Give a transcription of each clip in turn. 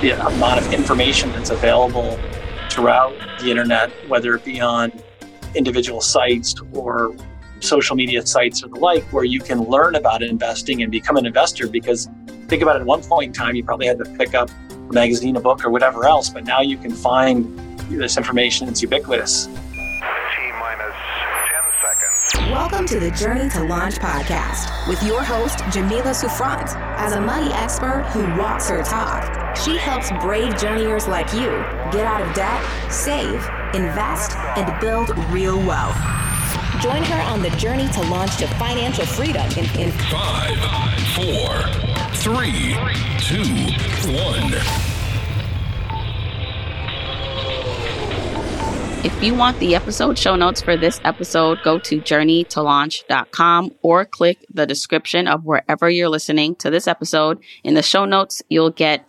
the amount of information that's available throughout the internet, whether it be on individual sites or social media sites or the like, where you can learn about investing and become an investor. Because think about it, at one point in time, you probably had to pick up a magazine, a book, or whatever else, but now you can find this information. It's ubiquitous. Welcome to the Journey to Launch podcast with your host, Jamila Souffrant. As a money expert who walks her talk, she helps brave journeyers like you get out of debt, save, invest, and build real wealth. Join her on the journey to launch to financial freedom in, in five, four, three, two, one. If you want the episode show notes for this episode, go to journeytolaunch.com or click the description of wherever you're listening to this episode. In the show notes, you'll get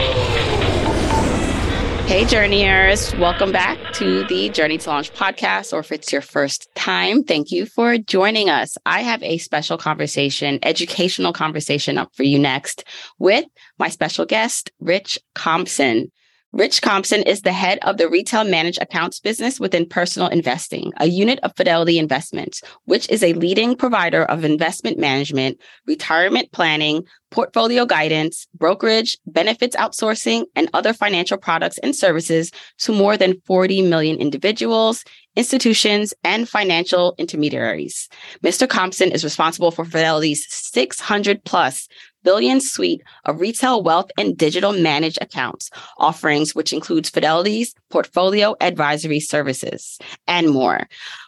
Hey, journeyers. Welcome back to the Journey to Launch podcast, or if it's your first time, thank you for joining us. I have a special conversation, educational conversation up for you next with my special guest, Rich Compson. Rich Compson is the head of the retail managed accounts business within personal investing, a unit of Fidelity Investments, which is a leading provider of investment management, retirement planning, portfolio guidance, brokerage, benefits outsourcing, and other financial products and services to more than 40 million individuals, institutions, and financial intermediaries. Mr. Compson is responsible for Fidelity's 600 plus billion suite of retail wealth and digital managed accounts offerings, which includes Fidelity's portfolio advisory services and more.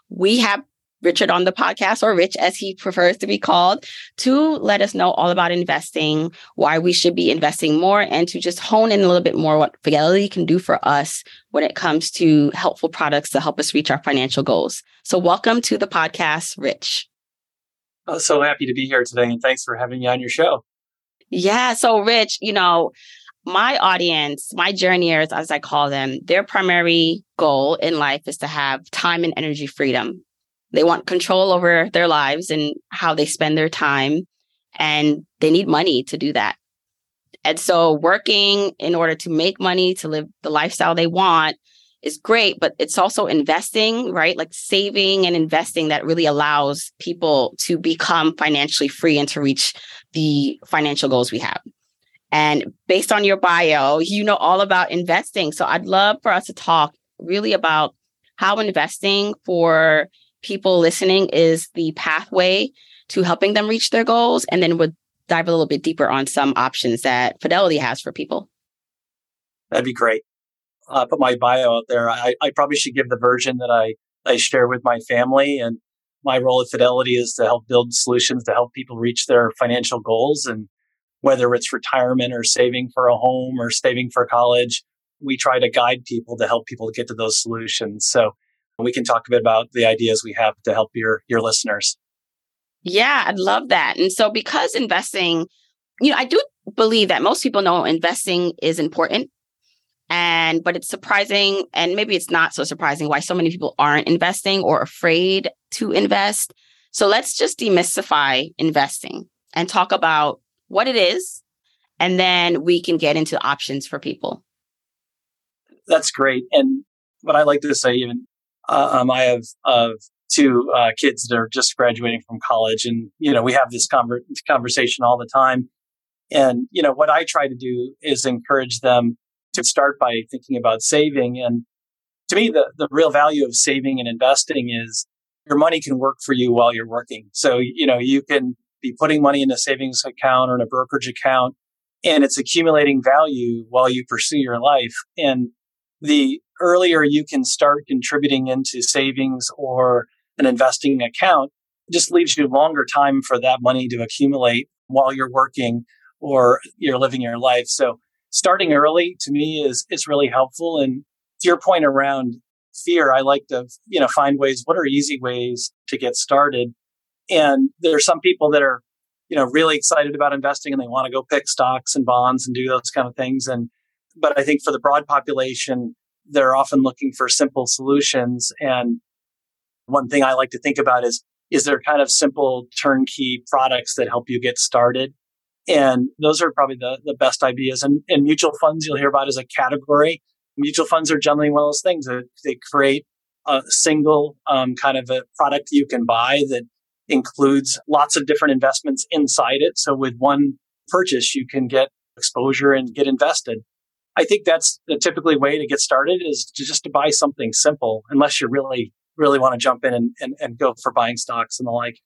We have Richard on the podcast, or Rich as he prefers to be called, to let us know all about investing, why we should be investing more, and to just hone in a little bit more what Fidelity can do for us when it comes to helpful products to help us reach our financial goals. So, welcome to the podcast, Rich. I'm so happy to be here today, and thanks for having me on your show. Yeah. So, Rich, you know, my audience, my journeyers, as I call them, their primary goal in life is to have time and energy freedom. They want control over their lives and how they spend their time, and they need money to do that. And so, working in order to make money to live the lifestyle they want is great, but it's also investing, right? Like saving and investing that really allows people to become financially free and to reach the financial goals we have. And based on your bio, you know all about investing. So I'd love for us to talk really about how investing for people listening is the pathway to helping them reach their goals. And then we'll dive a little bit deeper on some options that Fidelity has for people. That'd be great uh, put my bio out there. I, I probably should give the version that I, I share with my family. And my role at Fidelity is to help build solutions to help people reach their financial goals. And whether it's retirement or saving for a home or saving for college, we try to guide people to help people get to those solutions. So we can talk a bit about the ideas we have to help your, your listeners. Yeah, I'd love that. And so because investing, you know, I do believe that most people know investing is important and, but it's surprising, and maybe it's not so surprising why so many people aren't investing or afraid to invest. So let's just demystify investing and talk about what it is. And then we can get into options for people. That's great. And what I like to say, even uh, um, I have uh, two uh, kids that are just graduating from college, and you know we have this conver- conversation all the time. And you know what I try to do is encourage them to start by thinking about saving. And to me, the, the real value of saving and investing is your money can work for you while you're working. So, you know, you can be putting money in a savings account or in a brokerage account and it's accumulating value while you pursue your life. And the earlier you can start contributing into savings or an investing account, it just leaves you longer time for that money to accumulate while you're working or you're living your life. So starting early to me is is really helpful. And to your point around fear, I like to you know find ways. What are easy ways to get started? And there are some people that are you know really excited about investing and they want to go pick stocks and bonds and do those kind of things. And but I think for the broad population, they're often looking for simple solutions. And one thing I like to think about is is there kind of simple turnkey products that help you get started? And those are probably the, the best ideas. And, and mutual funds you'll hear about as a category. Mutual funds are generally one of those things that they create a single um, kind of a product you can buy that includes lots of different investments inside it. So with one purchase, you can get exposure and get invested. I think that's the typically way to get started is to just to buy something simple, unless you really, really want to jump in and, and, and go for buying stocks and the like.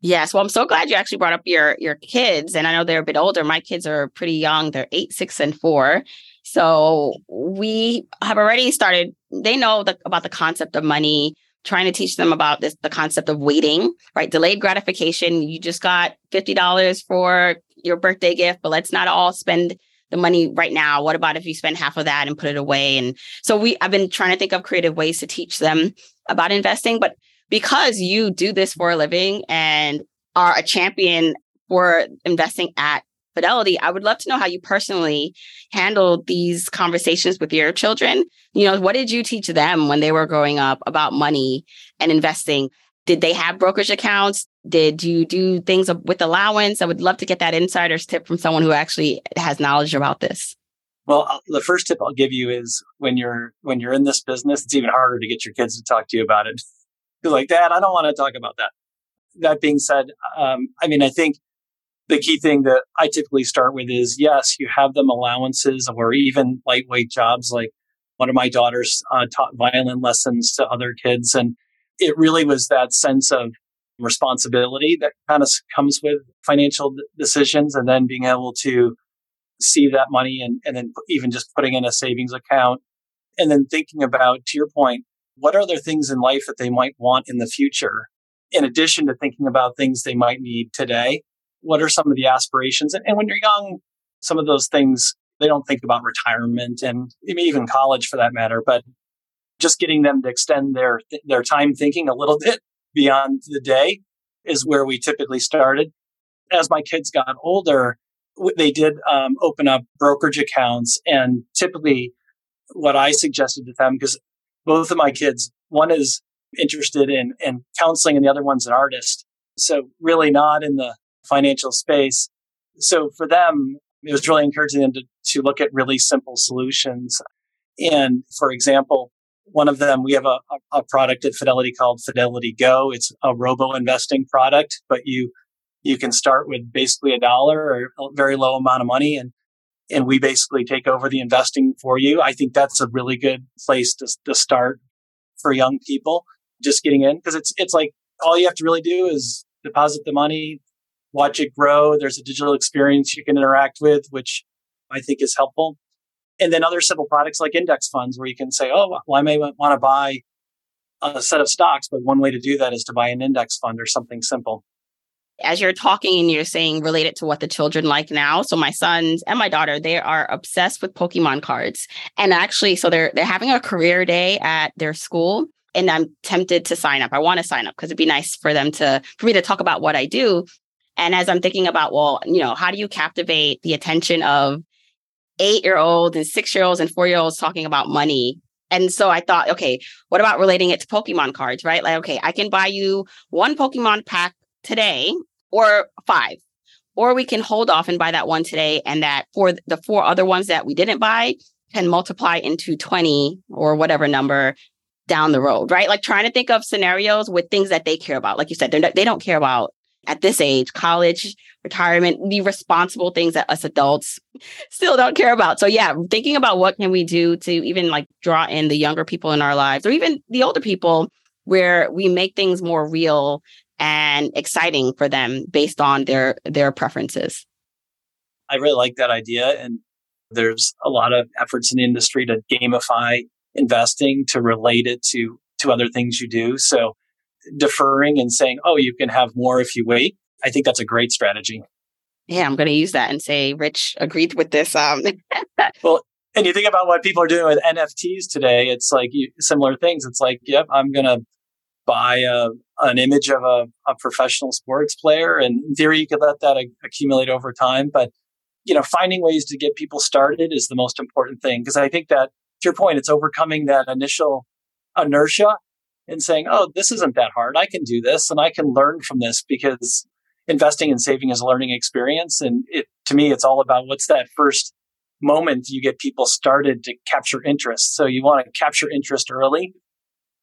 Yes. Well, I'm so glad you actually brought up your your kids. And I know they're a bit older. My kids are pretty young. They're eight, six, and four. So we have already started, they know the, about the concept of money, trying to teach them about this the concept of waiting, right? Delayed gratification. You just got $50 for your birthday gift, but let's not all spend the money right now. What about if you spend half of that and put it away? And so we I've been trying to think of creative ways to teach them about investing, but because you do this for a living and are a champion for investing at Fidelity, I would love to know how you personally handled these conversations with your children. You know, what did you teach them when they were growing up about money and investing? Did they have brokerage accounts? Did you do things with allowance? I would love to get that insider's tip from someone who actually has knowledge about this. Well, the first tip I'll give you is when you're when you're in this business, it's even harder to get your kids to talk to you about it. You're like, Dad, I don't want to talk about that. That being said, um, I mean, I think the key thing that I typically start with is yes, you have them allowances or even lightweight jobs. Like one of my daughters uh, taught violin lessons to other kids, and it really was that sense of responsibility that kind of comes with financial decisions and then being able to see that money and, and then even just putting in a savings account. And then thinking about to your point what are there things in life that they might want in the future? In addition to thinking about things they might need today what are some of the aspirations? And, and when you're young some of those things they don't think about retirement and even college for that matter but just getting them to extend their their time thinking a little bit beyond the day is where we typically started. As my kids got older, they did um, open up brokerage accounts, and typically, what I suggested to them because both of my kids, one is interested in in counseling, and the other one's an artist, so really not in the financial space. So for them, it was really encouraging them to, to look at really simple solutions. And for example, one of them, we have a, a product at Fidelity called Fidelity Go. It's a robo investing product, but you you can start with basically a dollar or a very low amount of money and and we basically take over the investing for you. I think that's a really good place to, to start for young people just getting in because it's it's like all you have to really do is deposit the money, watch it grow. There's a digital experience you can interact with, which I think is helpful. And then other simple products like index funds where you can say, oh, well, I may want to buy a set of stocks, but one way to do that is to buy an index fund or something simple. As you're talking and you're saying related to what the children like now. So my sons and my daughter, they are obsessed with Pokemon cards. And actually, so they're they're having a career day at their school. And I'm tempted to sign up. I want to sign up because it'd be nice for them to for me to talk about what I do. And as I'm thinking about, well, you know, how do you captivate the attention of eight year olds and six year olds and four year olds talking about money. And so I thought, okay, what about relating it to Pokemon cards, right? Like, okay, I can buy you one Pokemon pack today or five, or we can hold off and buy that one today. And that for the four other ones that we didn't buy can multiply into 20 or whatever number down the road, right? Like trying to think of scenarios with things that they care about. Like you said, they don't care about at this age, college, retirement, the responsible things that us adults still don't care about. So yeah, thinking about what can we do to even like draw in the younger people in our lives or even the older people where we make things more real and exciting for them based on their their preferences. I really like that idea and there's a lot of efforts in the industry to gamify investing to relate it to to other things you do. So deferring and saying, oh, you can have more if you wait, I think that's a great strategy. Yeah, I'm going to use that and say Rich agreed with this. Um, well, and you think about what people are doing with NFTs today, it's like you, similar things. It's like, yep, I'm going to buy a, an image of a, a, professional sports player. And in theory, you could let that a- accumulate over time. But, you know, finding ways to get people started is the most important thing. Because I think that, to your point, it's overcoming that initial inertia and saying, oh, this isn't that hard. I can do this and I can learn from this because investing and saving is a learning experience. And it, to me, it's all about what's that first moment you get people started to capture interest. So you want to capture interest early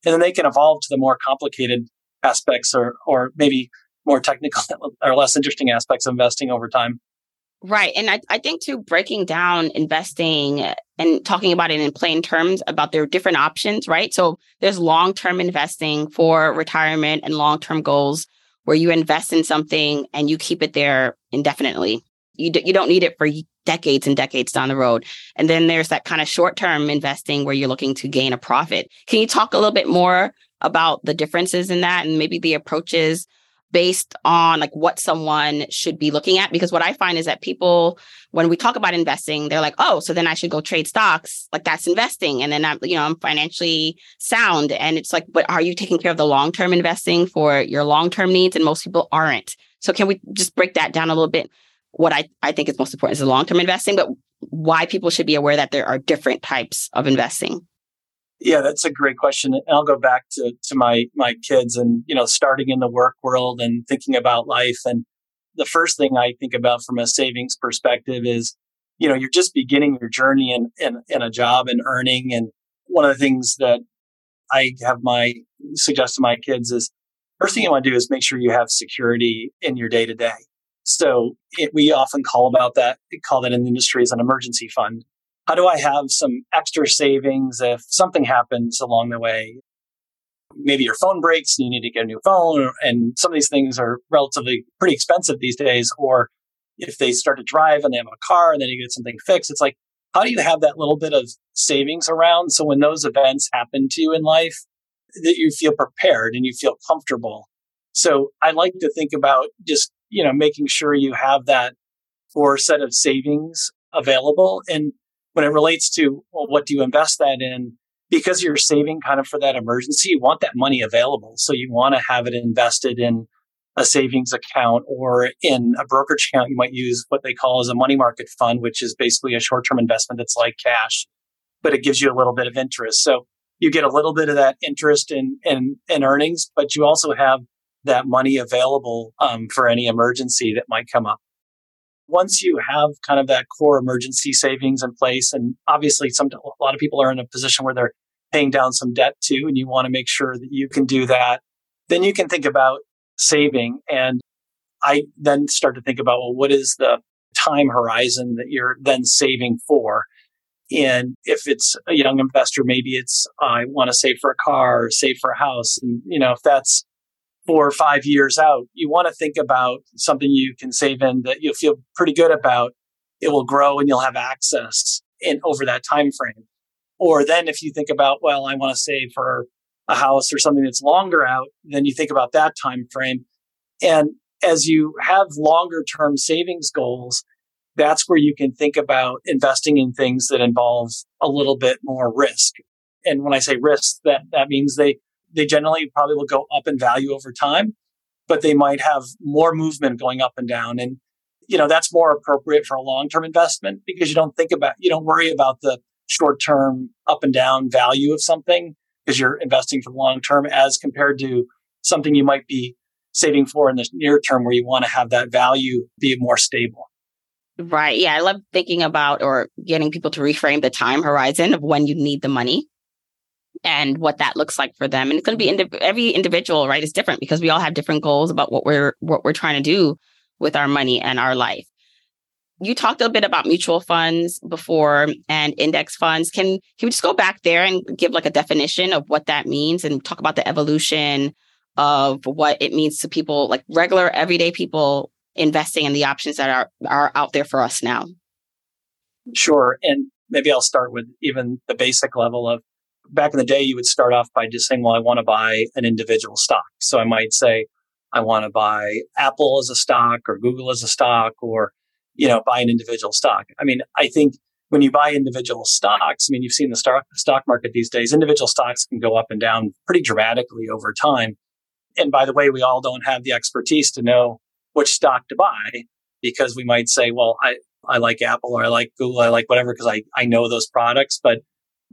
and then they can evolve to the more complicated aspects or, or maybe more technical or less interesting aspects of investing over time. Right. And I, I think too, breaking down investing and talking about it in plain terms about their different options, right? So there's long term investing for retirement and long term goals where you invest in something and you keep it there indefinitely. You, d- you don't need it for decades and decades down the road. And then there's that kind of short term investing where you're looking to gain a profit. Can you talk a little bit more about the differences in that and maybe the approaches based on like what someone should be looking at. Because what i find is that people when we talk about investing they're like oh so then i should go trade stocks. Like that's investing. And then i'm you know i'm financially sound. And it's like but are you taking care of the long term investing for your long term needs? And most people aren't. So can we just break that down a little bit? What i, I think is most important is the long term investing but why people should be aware that there are different types of investing yeah, that's a great question. And I'll go back to, to my, my kids and, you know, starting in the work world and thinking about life. And the first thing I think about from a savings perspective is, you know, you're just beginning your journey in, in, in a job and earning. And one of the things that I have my suggest to my kids is first thing you want to do is make sure you have security in your day to day. So it, we often call about that, call that in the industry as an emergency fund how do I have some extra savings if something happens along the way? Maybe your phone breaks and you need to get a new phone, and some of these things are relatively pretty expensive these days. Or if they start to drive and they have a car and then you get something fixed, it's like, how do you have that little bit of savings around? So when those events happen to you in life, that you feel prepared and you feel comfortable. So I like to think about just, you know, making sure you have that core set of savings available. And when it relates to well, what do you invest that in, because you're saving kind of for that emergency, you want that money available. So you want to have it invested in a savings account or in a brokerage account. You might use what they call as a money market fund, which is basically a short term investment that's like cash, but it gives you a little bit of interest. So you get a little bit of that interest in, in, in earnings, but you also have that money available um, for any emergency that might come up once you have kind of that core emergency savings in place, and obviously some a lot of people are in a position where they're paying down some debt too, and you want to make sure that you can do that, then you can think about saving. And I then start to think about, well, what is the time horizon that you're then saving for? And if it's a young investor, maybe it's I want to save for a car or save for a house. And you know, if that's four or five years out, you want to think about something you can save in that you'll feel pretty good about. It will grow and you'll have access in over that time frame. Or then if you think about, well, I want to save for a house or something that's longer out, then you think about that time frame. And as you have longer term savings goals, that's where you can think about investing in things that involve a little bit more risk. And when I say risk, that, that means they they generally probably will go up in value over time, but they might have more movement going up and down. And, you know, that's more appropriate for a long term investment because you don't think about, you don't worry about the short term up and down value of something because you're investing for the long term as compared to something you might be saving for in the near term where you want to have that value be more stable. Right. Yeah. I love thinking about or getting people to reframe the time horizon of when you need the money and what that looks like for them. And it's going to be indi- every individual, right? Is different because we all have different goals about what we're what we're trying to do with our money and our life. You talked a bit about mutual funds before and index funds. Can can we just go back there and give like a definition of what that means and talk about the evolution of what it means to people like regular everyday people investing in the options that are are out there for us now? Sure. And maybe I'll start with even the basic level of back in the day, you would start off by just saying, well, I want to buy an individual stock. So I might say, I want to buy Apple as a stock or Google as a stock or, you know, buy an individual stock. I mean, I think when you buy individual stocks, I mean, you've seen the stock, stock market these days, individual stocks can go up and down pretty dramatically over time. And by the way, we all don't have the expertise to know which stock to buy because we might say, well, I, I like Apple or I like Google, I like whatever because I, I know those products, but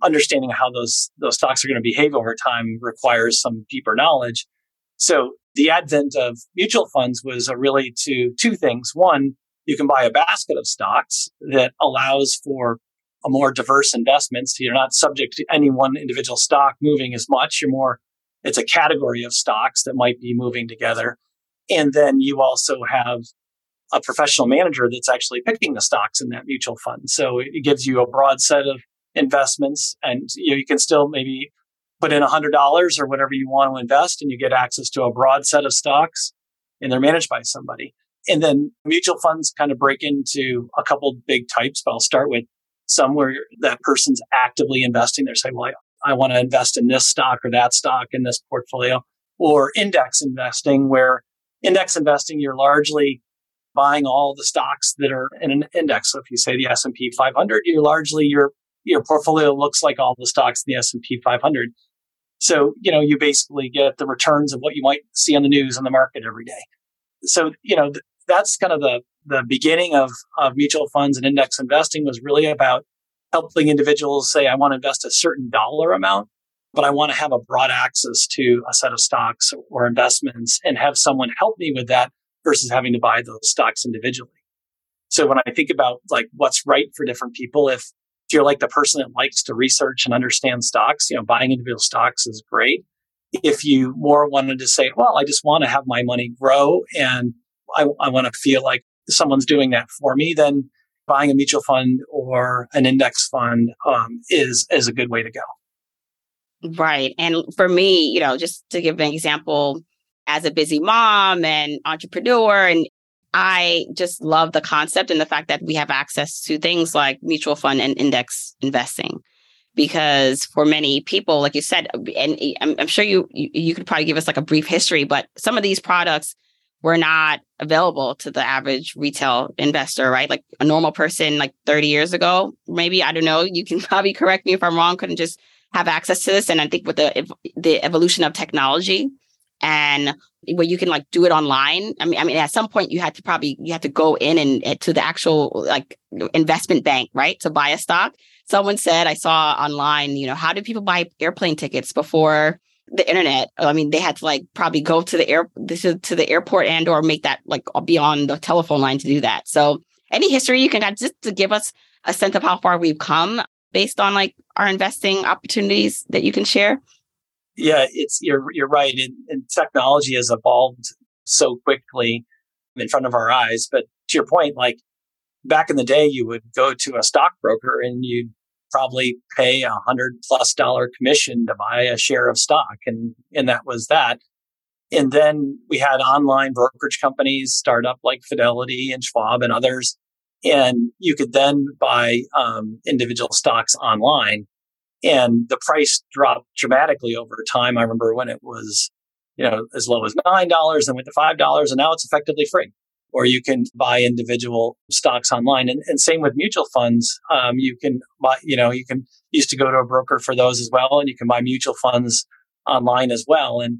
understanding how those, those stocks are going to behave over time requires some deeper knowledge. So the advent of mutual funds was a really to two things. One, you can buy a basket of stocks that allows for a more diverse investment. So you're not subject to any one individual stock moving as much. You're more, it's a category of stocks that might be moving together. And then you also have a professional manager that's actually picking the stocks in that mutual fund. So it gives you a broad set of investments and you, know, you can still maybe put in $100 or whatever you want to invest and you get access to a broad set of stocks and they're managed by somebody. And then mutual funds kind of break into a couple big types, but I'll start with some where that person's actively investing. They're saying, well, I, I want to invest in this stock or that stock in this portfolio or index investing where index investing, you're largely buying all the stocks that are in an index. So if you say the S&P 500, you're largely your your portfolio looks like all the stocks in the S&P 500. So, you know, you basically get the returns of what you might see on the news on the market every day. So, you know, th- that's kind of the, the beginning of, of mutual funds and index investing was really about helping individuals say, I want to invest a certain dollar amount, but I want to have a broad access to a set of stocks or investments and have someone help me with that versus having to buy those stocks individually. So when I think about like what's right for different people, if if you're like the person that likes to research and understand stocks, you know, buying individual stocks is great. If you more wanted to say, well, I just want to have my money grow and I, I want to feel like someone's doing that for me, then buying a mutual fund or an index fund um, is is a good way to go. Right. And for me, you know, just to give an example, as a busy mom and entrepreneur and I just love the concept and the fact that we have access to things like mutual fund and index investing. Because for many people, like you said, and I'm, I'm sure you, you you could probably give us like a brief history, but some of these products were not available to the average retail investor, right? Like a normal person, like 30 years ago, maybe I don't know. You can probably correct me if I'm wrong. Couldn't just have access to this. And I think with the the evolution of technology, and where you can like do it online. I mean, I mean, at some point you had to probably you had to go in and, and to the actual like investment bank, right, to buy a stock. Someone said I saw online, you know, how did people buy airplane tickets before the internet? I mean, they had to like probably go to the air to, to the airport and or make that like be on the telephone line to do that. So, any history you can add just to give us a sense of how far we've come based on like our investing opportunities that you can share? Yeah, it's you're you're right, and, and technology has evolved so quickly in front of our eyes. But to your point, like back in the day, you would go to a stockbroker and you'd probably pay a hundred plus dollar commission to buy a share of stock, and and that was that. And then we had online brokerage companies start up like Fidelity and Schwab and others, and you could then buy um, individual stocks online and the price dropped dramatically over time. I remember when it was, you know, as low as $9 and went to $5 and now it's effectively free. Or you can buy individual stocks online. And, and same with mutual funds. Um, you can buy, you know, you can used to go to a broker for those as well. And you can buy mutual funds online as well. And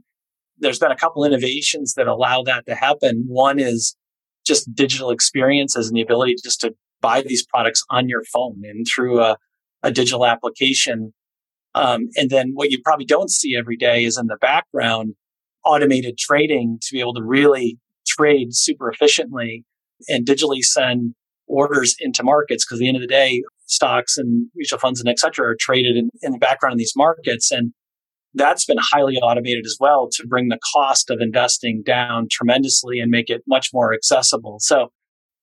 there's been a couple innovations that allow that to happen. One is just digital experiences and the ability just to buy these products on your phone and through a a digital application. Um, and then what you probably don't see every day is in the background, automated trading to be able to really trade super efficiently and digitally send orders into markets. Cause at the end of the day, stocks and mutual funds and et cetera are traded in, in the background in these markets. And that's been highly automated as well to bring the cost of investing down tremendously and make it much more accessible. So,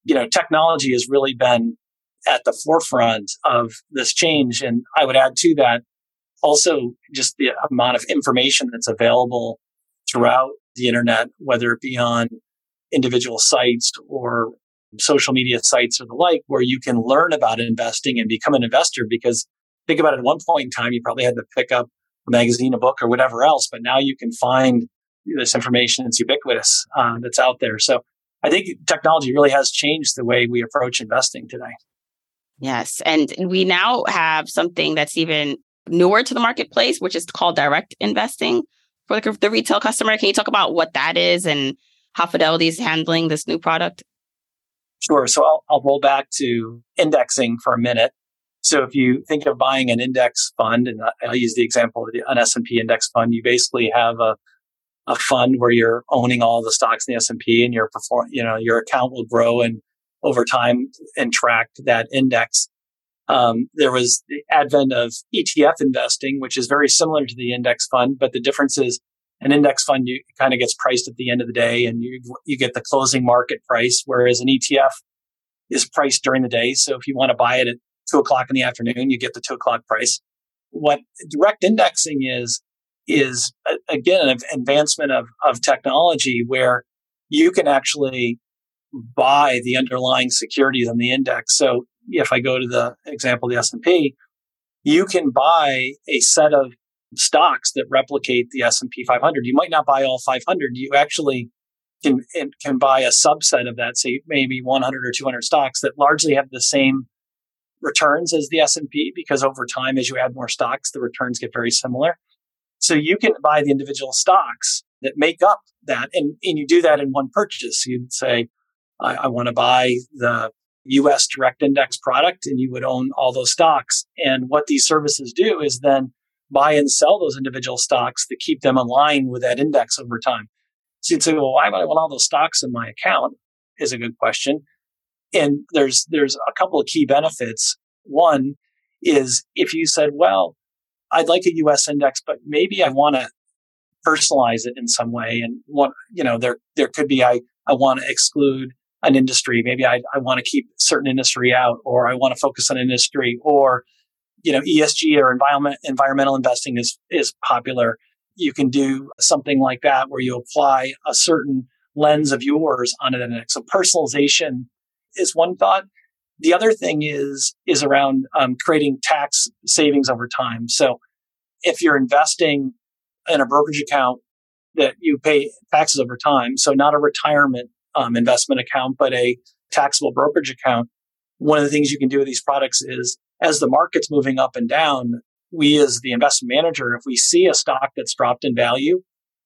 you know, technology has really been at the forefront of this change. And I would add to that also just the amount of information that's available throughout the internet, whether it be on individual sites or social media sites or the like, where you can learn about investing and become an investor. Because think about it, at one point in time, you probably had to pick up a magazine, a book, or whatever else, but now you can find this information is ubiquitous uh, that's out there. So I think technology really has changed the way we approach investing today. Yes. And we now have something that's even newer to the marketplace, which is called direct investing for the retail customer. Can you talk about what that is and how Fidelity is handling this new product? Sure. So I'll, I'll roll back to indexing for a minute. So if you think of buying an index fund, and I'll use the example of an S&P index fund, you basically have a, a fund where you're owning all the stocks in the S&P and your perform, you know, your account will grow and over time and track that index. Um, there was the advent of ETF investing, which is very similar to the index fund, but the difference is an index fund you kind of gets priced at the end of the day and you you get the closing market price, whereas an ETF is priced during the day. So if you want to buy it at two o'clock in the afternoon, you get the two o'clock price. What direct indexing is is again an advancement of of technology where you can actually buy the underlying securities on the index. So if I go to the example the S&P, you can buy a set of stocks that replicate the S&P 500. You might not buy all 500. You actually can can buy a subset of that, say maybe 100 or 200 stocks that largely have the same returns as the S&P because over time as you add more stocks the returns get very similar. So you can buy the individual stocks that make up that and, and you do that in one purchase. You'd say I, I want to buy the US direct index product and you would own all those stocks. And what these services do is then buy and sell those individual stocks to keep them aligned with that index over time. So you'd say, well, why would I want all those stocks in my account? Is a good question. And there's there's a couple of key benefits. One is if you said, well, I'd like a US index, but maybe I want to personalize it in some way. And what, you know, there, there could be, I, I want to exclude an industry. Maybe I, I want to keep certain industry out, or I want to focus on industry, or you know, ESG or environment environmental investing is is popular. You can do something like that where you apply a certain lens of yours onto the index. So personalization is one thought. The other thing is is around um, creating tax savings over time. So if you're investing in a brokerage account that you pay taxes over time, so not a retirement um, investment account, but a taxable brokerage account. One of the things you can do with these products is as the market's moving up and down, we as the investment manager, if we see a stock that's dropped in value,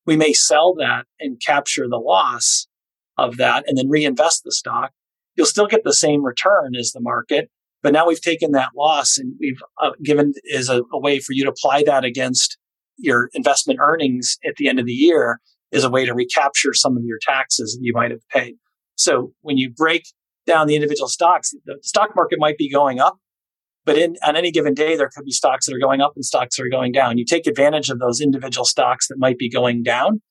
we may sell that and capture the loss of that and then reinvest the stock. You'll still get the same return as the market, but now we've taken that loss and we've uh, given is a, a way for you to apply that against your investment earnings at the end of the year is a way to recapture some of your taxes that you might have paid. So when you break down the individual stocks, the stock market might be going up, but in, on any given day, there could be stocks that are going up and stocks that are going down. You take advantage of those individual stocks that might be going down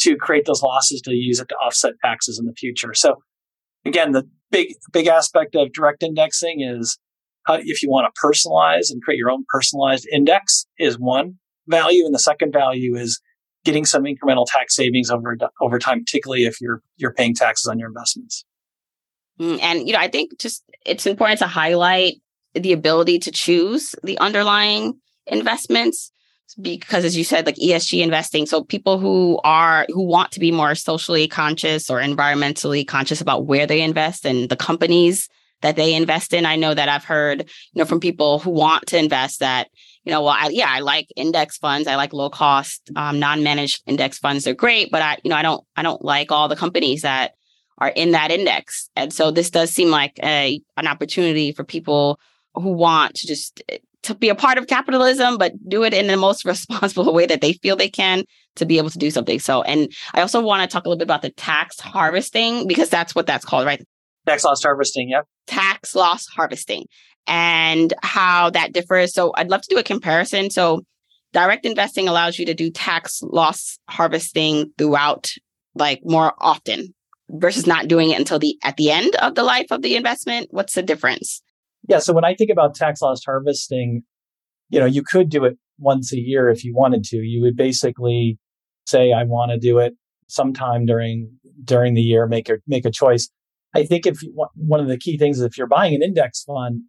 to create those losses to use it to offset taxes in the future. So again, the big, big aspect of direct indexing is how, if you want to personalize and create your own personalized index is one value. And the second value is getting some incremental tax savings over over time, particularly if you're you're paying taxes on your investments. Mm, and you know, I think just it's important to highlight the ability to choose the underlying investments because as you said like ESG investing so people who are who want to be more socially conscious or environmentally conscious about where they invest and the companies that they invest in I know that I've heard you know from people who want to invest that you know, well, I, yeah, I like index funds. I like low cost, um, non-managed index funds. They're great, but I, you know, I don't, I don't like all the companies that are in that index. And so this does seem like a an opportunity for people who want to just eh, to be a part of capitalism, but do it in the most responsible way that they feel they can to be able to do something. So, and I also want to talk a little bit about the tax harvesting because that's what that's called, right? Tax loss harvesting, yeah. Tax loss harvesting and how that differs. So I'd love to do a comparison. So direct investing allows you to do tax loss harvesting throughout like more often versus not doing it until the at the end of the life of the investment. What's the difference? Yeah, so when I think about tax loss harvesting, you know, you could do it once a year if you wanted to. You would basically say I want to do it sometime during during the year, make a make a choice. I think if you, one of the key things is if you're buying an index fund,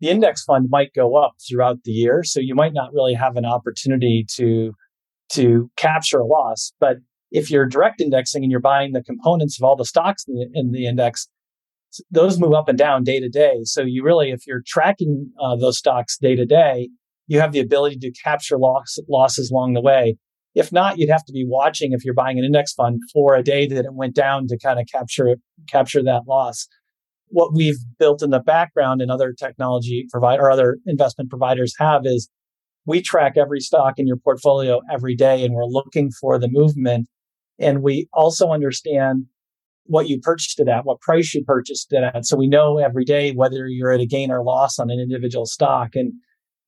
the index fund might go up throughout the year. So you might not really have an opportunity to, to capture a loss. But if you're direct indexing and you're buying the components of all the stocks in the, in the index, those move up and down day to day. So you really, if you're tracking uh, those stocks day to day, you have the ability to capture loss, losses along the way. If not, you'd have to be watching if you're buying an index fund for a day that it went down to kind of capture capture that loss. What we've built in the background and other technology provider or other investment providers have is we track every stock in your portfolio every day and we're looking for the movement. And we also understand what you purchased it at, what price you purchased it at. So we know every day whether you're at a gain or loss on an individual stock. And,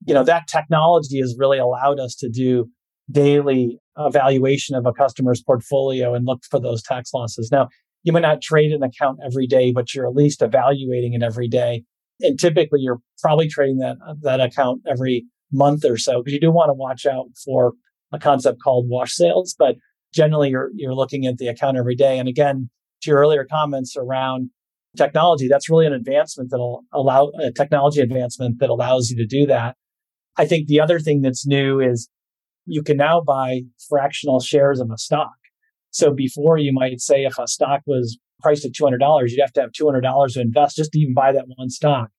you know, that technology has really allowed us to do daily evaluation of a customer's portfolio and look for those tax losses. Now, you might not trade an account every day, but you're at least evaluating it every day. And typically you're probably trading that, that account every month or so because you do want to watch out for a concept called wash sales. But generally you're, you're looking at the account every day. And again, to your earlier comments around technology, that's really an advancement that'll allow a technology advancement that allows you to do that. I think the other thing that's new is you can now buy fractional shares of a stock. So before you might say if a stock was priced at $200, you'd have to have $200 to invest just to even buy that one stock.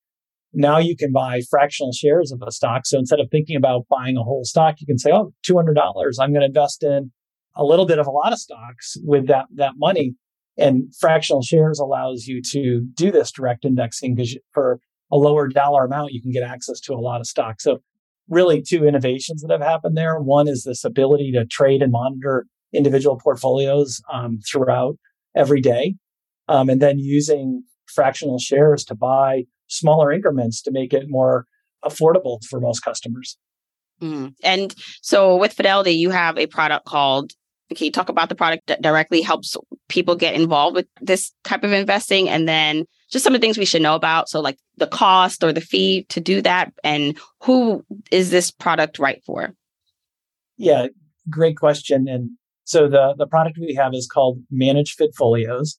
Now you can buy fractional shares of a stock. So instead of thinking about buying a whole stock, you can say, oh, $200, I'm going to invest in a little bit of a lot of stocks with that, that money. And fractional shares allows you to do this direct indexing because for a lower dollar amount, you can get access to a lot of stocks. So really two innovations that have happened there. One is this ability to trade and monitor individual portfolios um, throughout every day. Um, and then using fractional shares to buy smaller increments to make it more affordable for most customers. Mm. And so with Fidelity, you have a product called can you talk about the product that directly helps people get involved with this type of investing and then just some of the things we should know about so like the cost or the fee to do that and who is this product right for yeah great question and so the the product we have is called managed FidFolios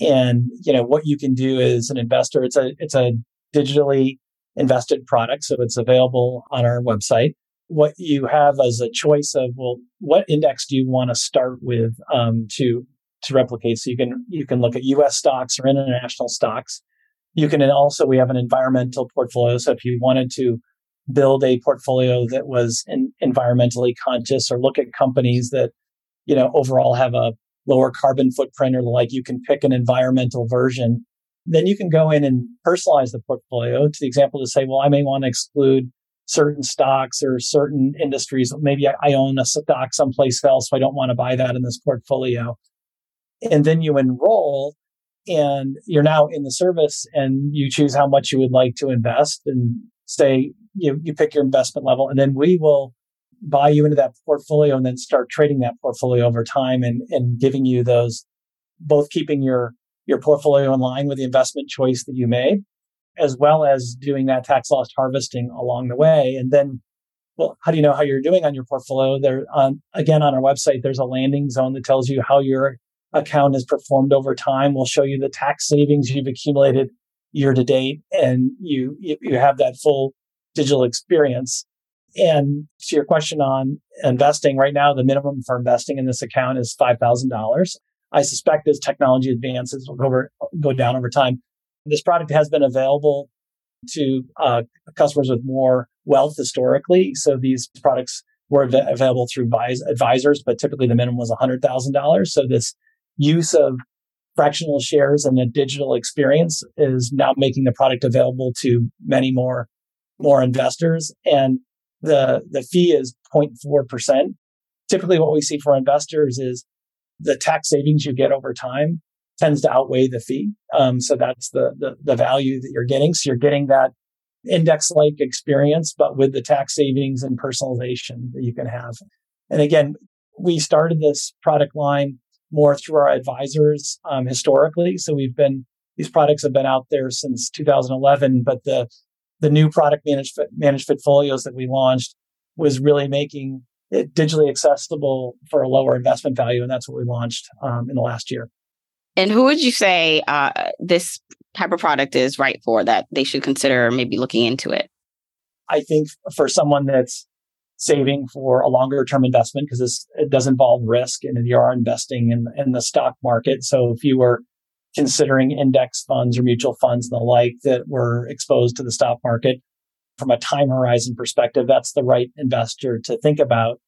and you know what you can do as an investor it's a it's a digitally invested product so it's available on our website. What you have as a choice of well what index do you want to start with um, to to replicate? So you can you can look at us stocks or international stocks. You can also we have an environmental portfolio. So if you wanted to build a portfolio that was environmentally conscious or look at companies that you know overall have a lower carbon footprint or like you can pick an environmental version then you can go in and personalize the portfolio to the example to say well i may want to exclude certain stocks or certain industries. Maybe I, own a stock someplace else, so I don't want to buy that in this portfolio. And then you enroll and you're now in the service and you choose how much you would like to invest and say you, you pick your investment level and then we will buy you into that portfolio and then start trading that portfolio over time and, and giving you those both keeping your your portfolio in line with the investment choice that you made as well as doing that tax loss harvesting along the way. And then, well, how do you know how you're doing on your portfolio? There, on again on our website, there's a landing zone that tells you how your account has performed over time. We'll show you the tax savings you've accumulated year to date, and you you have that full digital experience. And to your question on investing, right now the minimum for investing in this account is five thousand dollars. I suspect as technology advances, will go, over, go down over time. This product has been available to uh, customers with more wealth historically. So these products were av- available through advisors, but typically the minimum was $100,000. So this use of fractional shares and a digital experience is now making the product available to many more more investors and the the fee is 0.4%. Typically what we see for investors is the tax savings you get over time tends to outweigh the fee. Um, so that's the, the, the value that you're getting. So you're getting that index like experience, but with the tax savings and personalization that you can have. And again, we started this product line more through our advisors um, historically. So we've been these products have been out there since 2011, but the the new product managed managed folios that we launched was really making it digitally accessible for a lower investment value, and that's what we launched um, in the last year. And who would you say uh, this type of product is right for that they should consider maybe looking into it? I think for someone that's saving for a longer term investment because it does involve risk and you are investing in, in the stock market. So if you were considering index funds or mutual funds and the like that were exposed to the stock market from a time horizon perspective, that's the right investor to think about.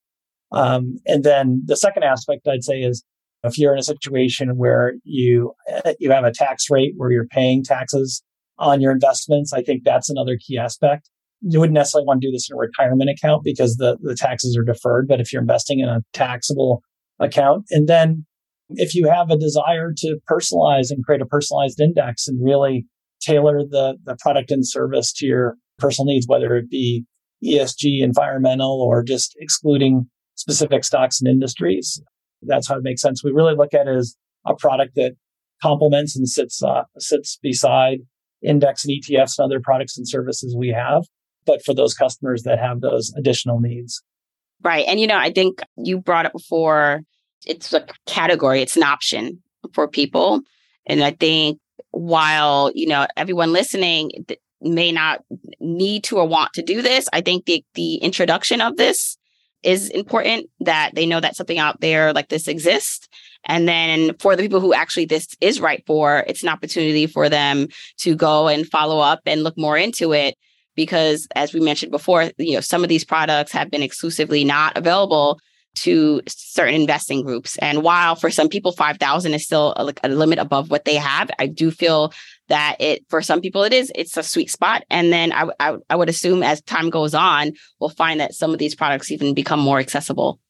Um, and then the second aspect I'd say is if you're in a situation where you you have a tax rate where you're paying taxes on your investments, I think that's another key aspect. You wouldn't necessarily want to do this in a retirement account because the, the taxes are deferred. But if you're investing in a taxable account, and then if you have a desire to personalize and create a personalized index and really tailor the, the product and service to your personal needs, whether it be ESG, environmental, or just excluding specific stocks and industries, that's how it makes sense. We really look at it as a product that complements and sits uh, sits beside index and ETFs and other products and services we have, but for those customers that have those additional needs. Right. And you know, I think you brought up before it's a category, it's an option for people. And I think while, you know, everyone listening may not need to or want to do this, I think the the introduction of this is important that they know that something out there like this exists. And then for the people who actually this is right for, it's an opportunity for them to go and follow up and look more into it. Because as we mentioned before, you know, some of these products have been exclusively not available to certain investing groups. And while for some people, 5,000 is still a, a, limit above what they have, I do feel that it, for some people, it is, it's a sweet spot. And then I, I, I would assume as time goes on, we'll find that some of these products even become more accessible.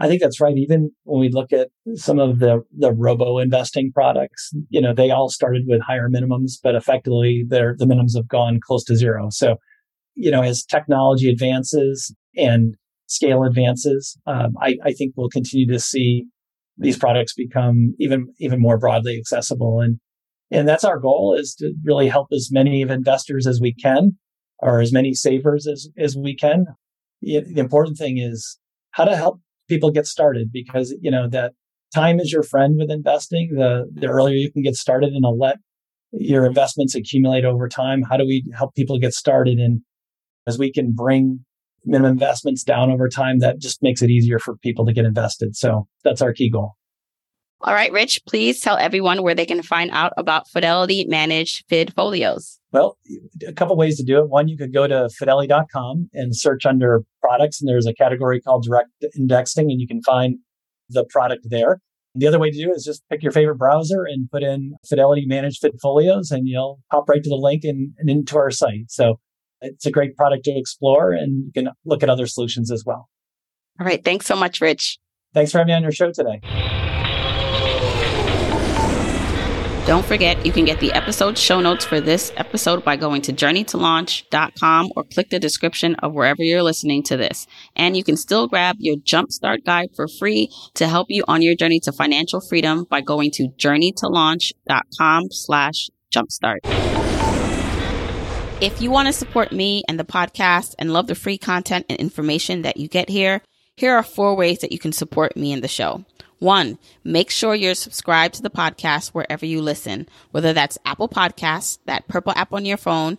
I think that's right. Even when we look at some of the, the robo investing products, you know, they all started with higher minimums, but effectively their, the minimums have gone close to zero. So, you know, as technology advances and scale advances, um, I, I think we'll continue to see these products become even even more broadly accessible. And and that's our goal is to really help as many of investors as we can, or as many savers as as we can. the important thing is how to help people get started because you know that time is your friend with investing. The the earlier you can get started and let your investments accumulate over time. How do we help people get started? And as we can bring minimum investments down over time, that just makes it easier for people to get invested. So that's our key goal. All right, Rich, please tell everyone where they can find out about Fidelity managed FidFolios. Well, a couple ways to do it. One, you could go to fidelity.com and search under products, and there's a category called direct indexing, and you can find the product there. The other way to do it is just pick your favorite browser and put in Fidelity Managed FidFolios, and you'll pop right to the link and, and into our site. So it's a great product to explore and you can look at other solutions as well. All right. Thanks so much, Rich. Thanks for having me on your show today. Don't forget, you can get the episode show notes for this episode by going to journeytolaunch.com or click the description of wherever you're listening to this. And you can still grab your jumpstart guide for free to help you on your journey to financial freedom by going to journeytolaunch.com slash jumpstart. If you want to support me and the podcast and love the free content and information that you get here, here are four ways that you can support me and the show. One, make sure you're subscribed to the podcast wherever you listen, whether that's Apple Podcasts, that purple app on your phone,